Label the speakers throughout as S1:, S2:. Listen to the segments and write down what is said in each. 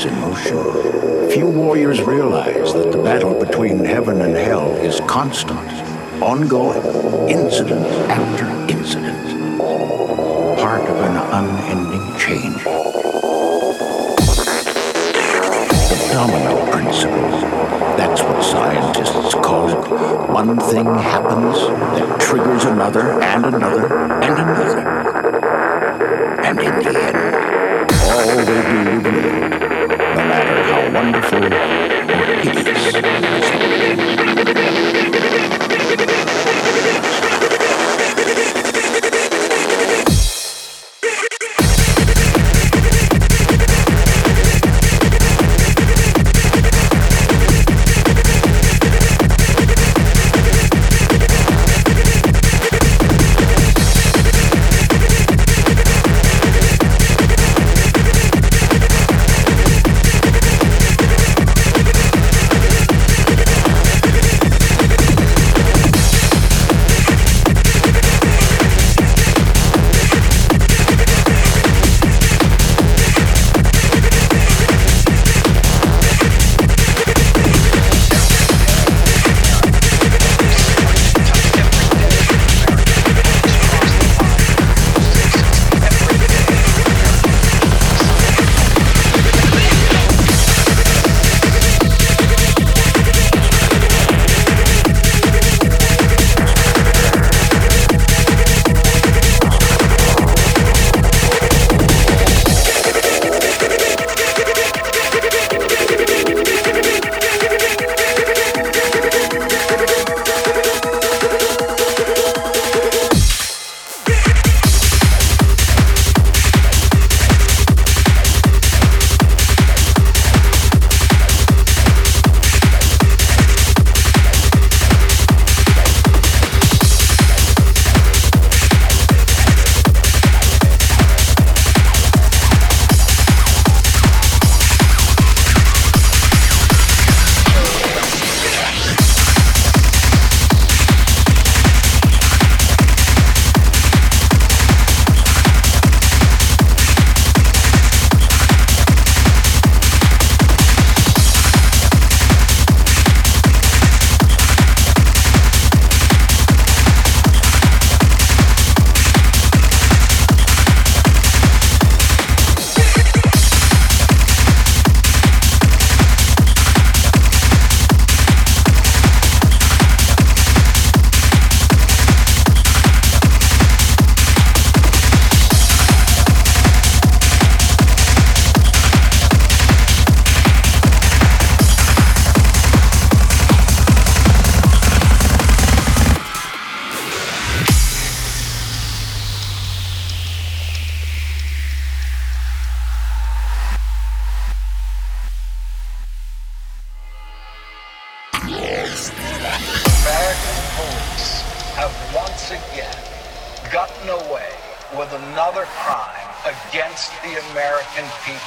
S1: set in motion. Few warriors realize that the battle between heaven and hell is constant, ongoing, incident after incident, part of an unending change. The domino principle. That's what scientists call it. One thing happens that triggers another and another and another. And in the end, all will be revealed, matter how wonderful or hideous.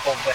S2: Against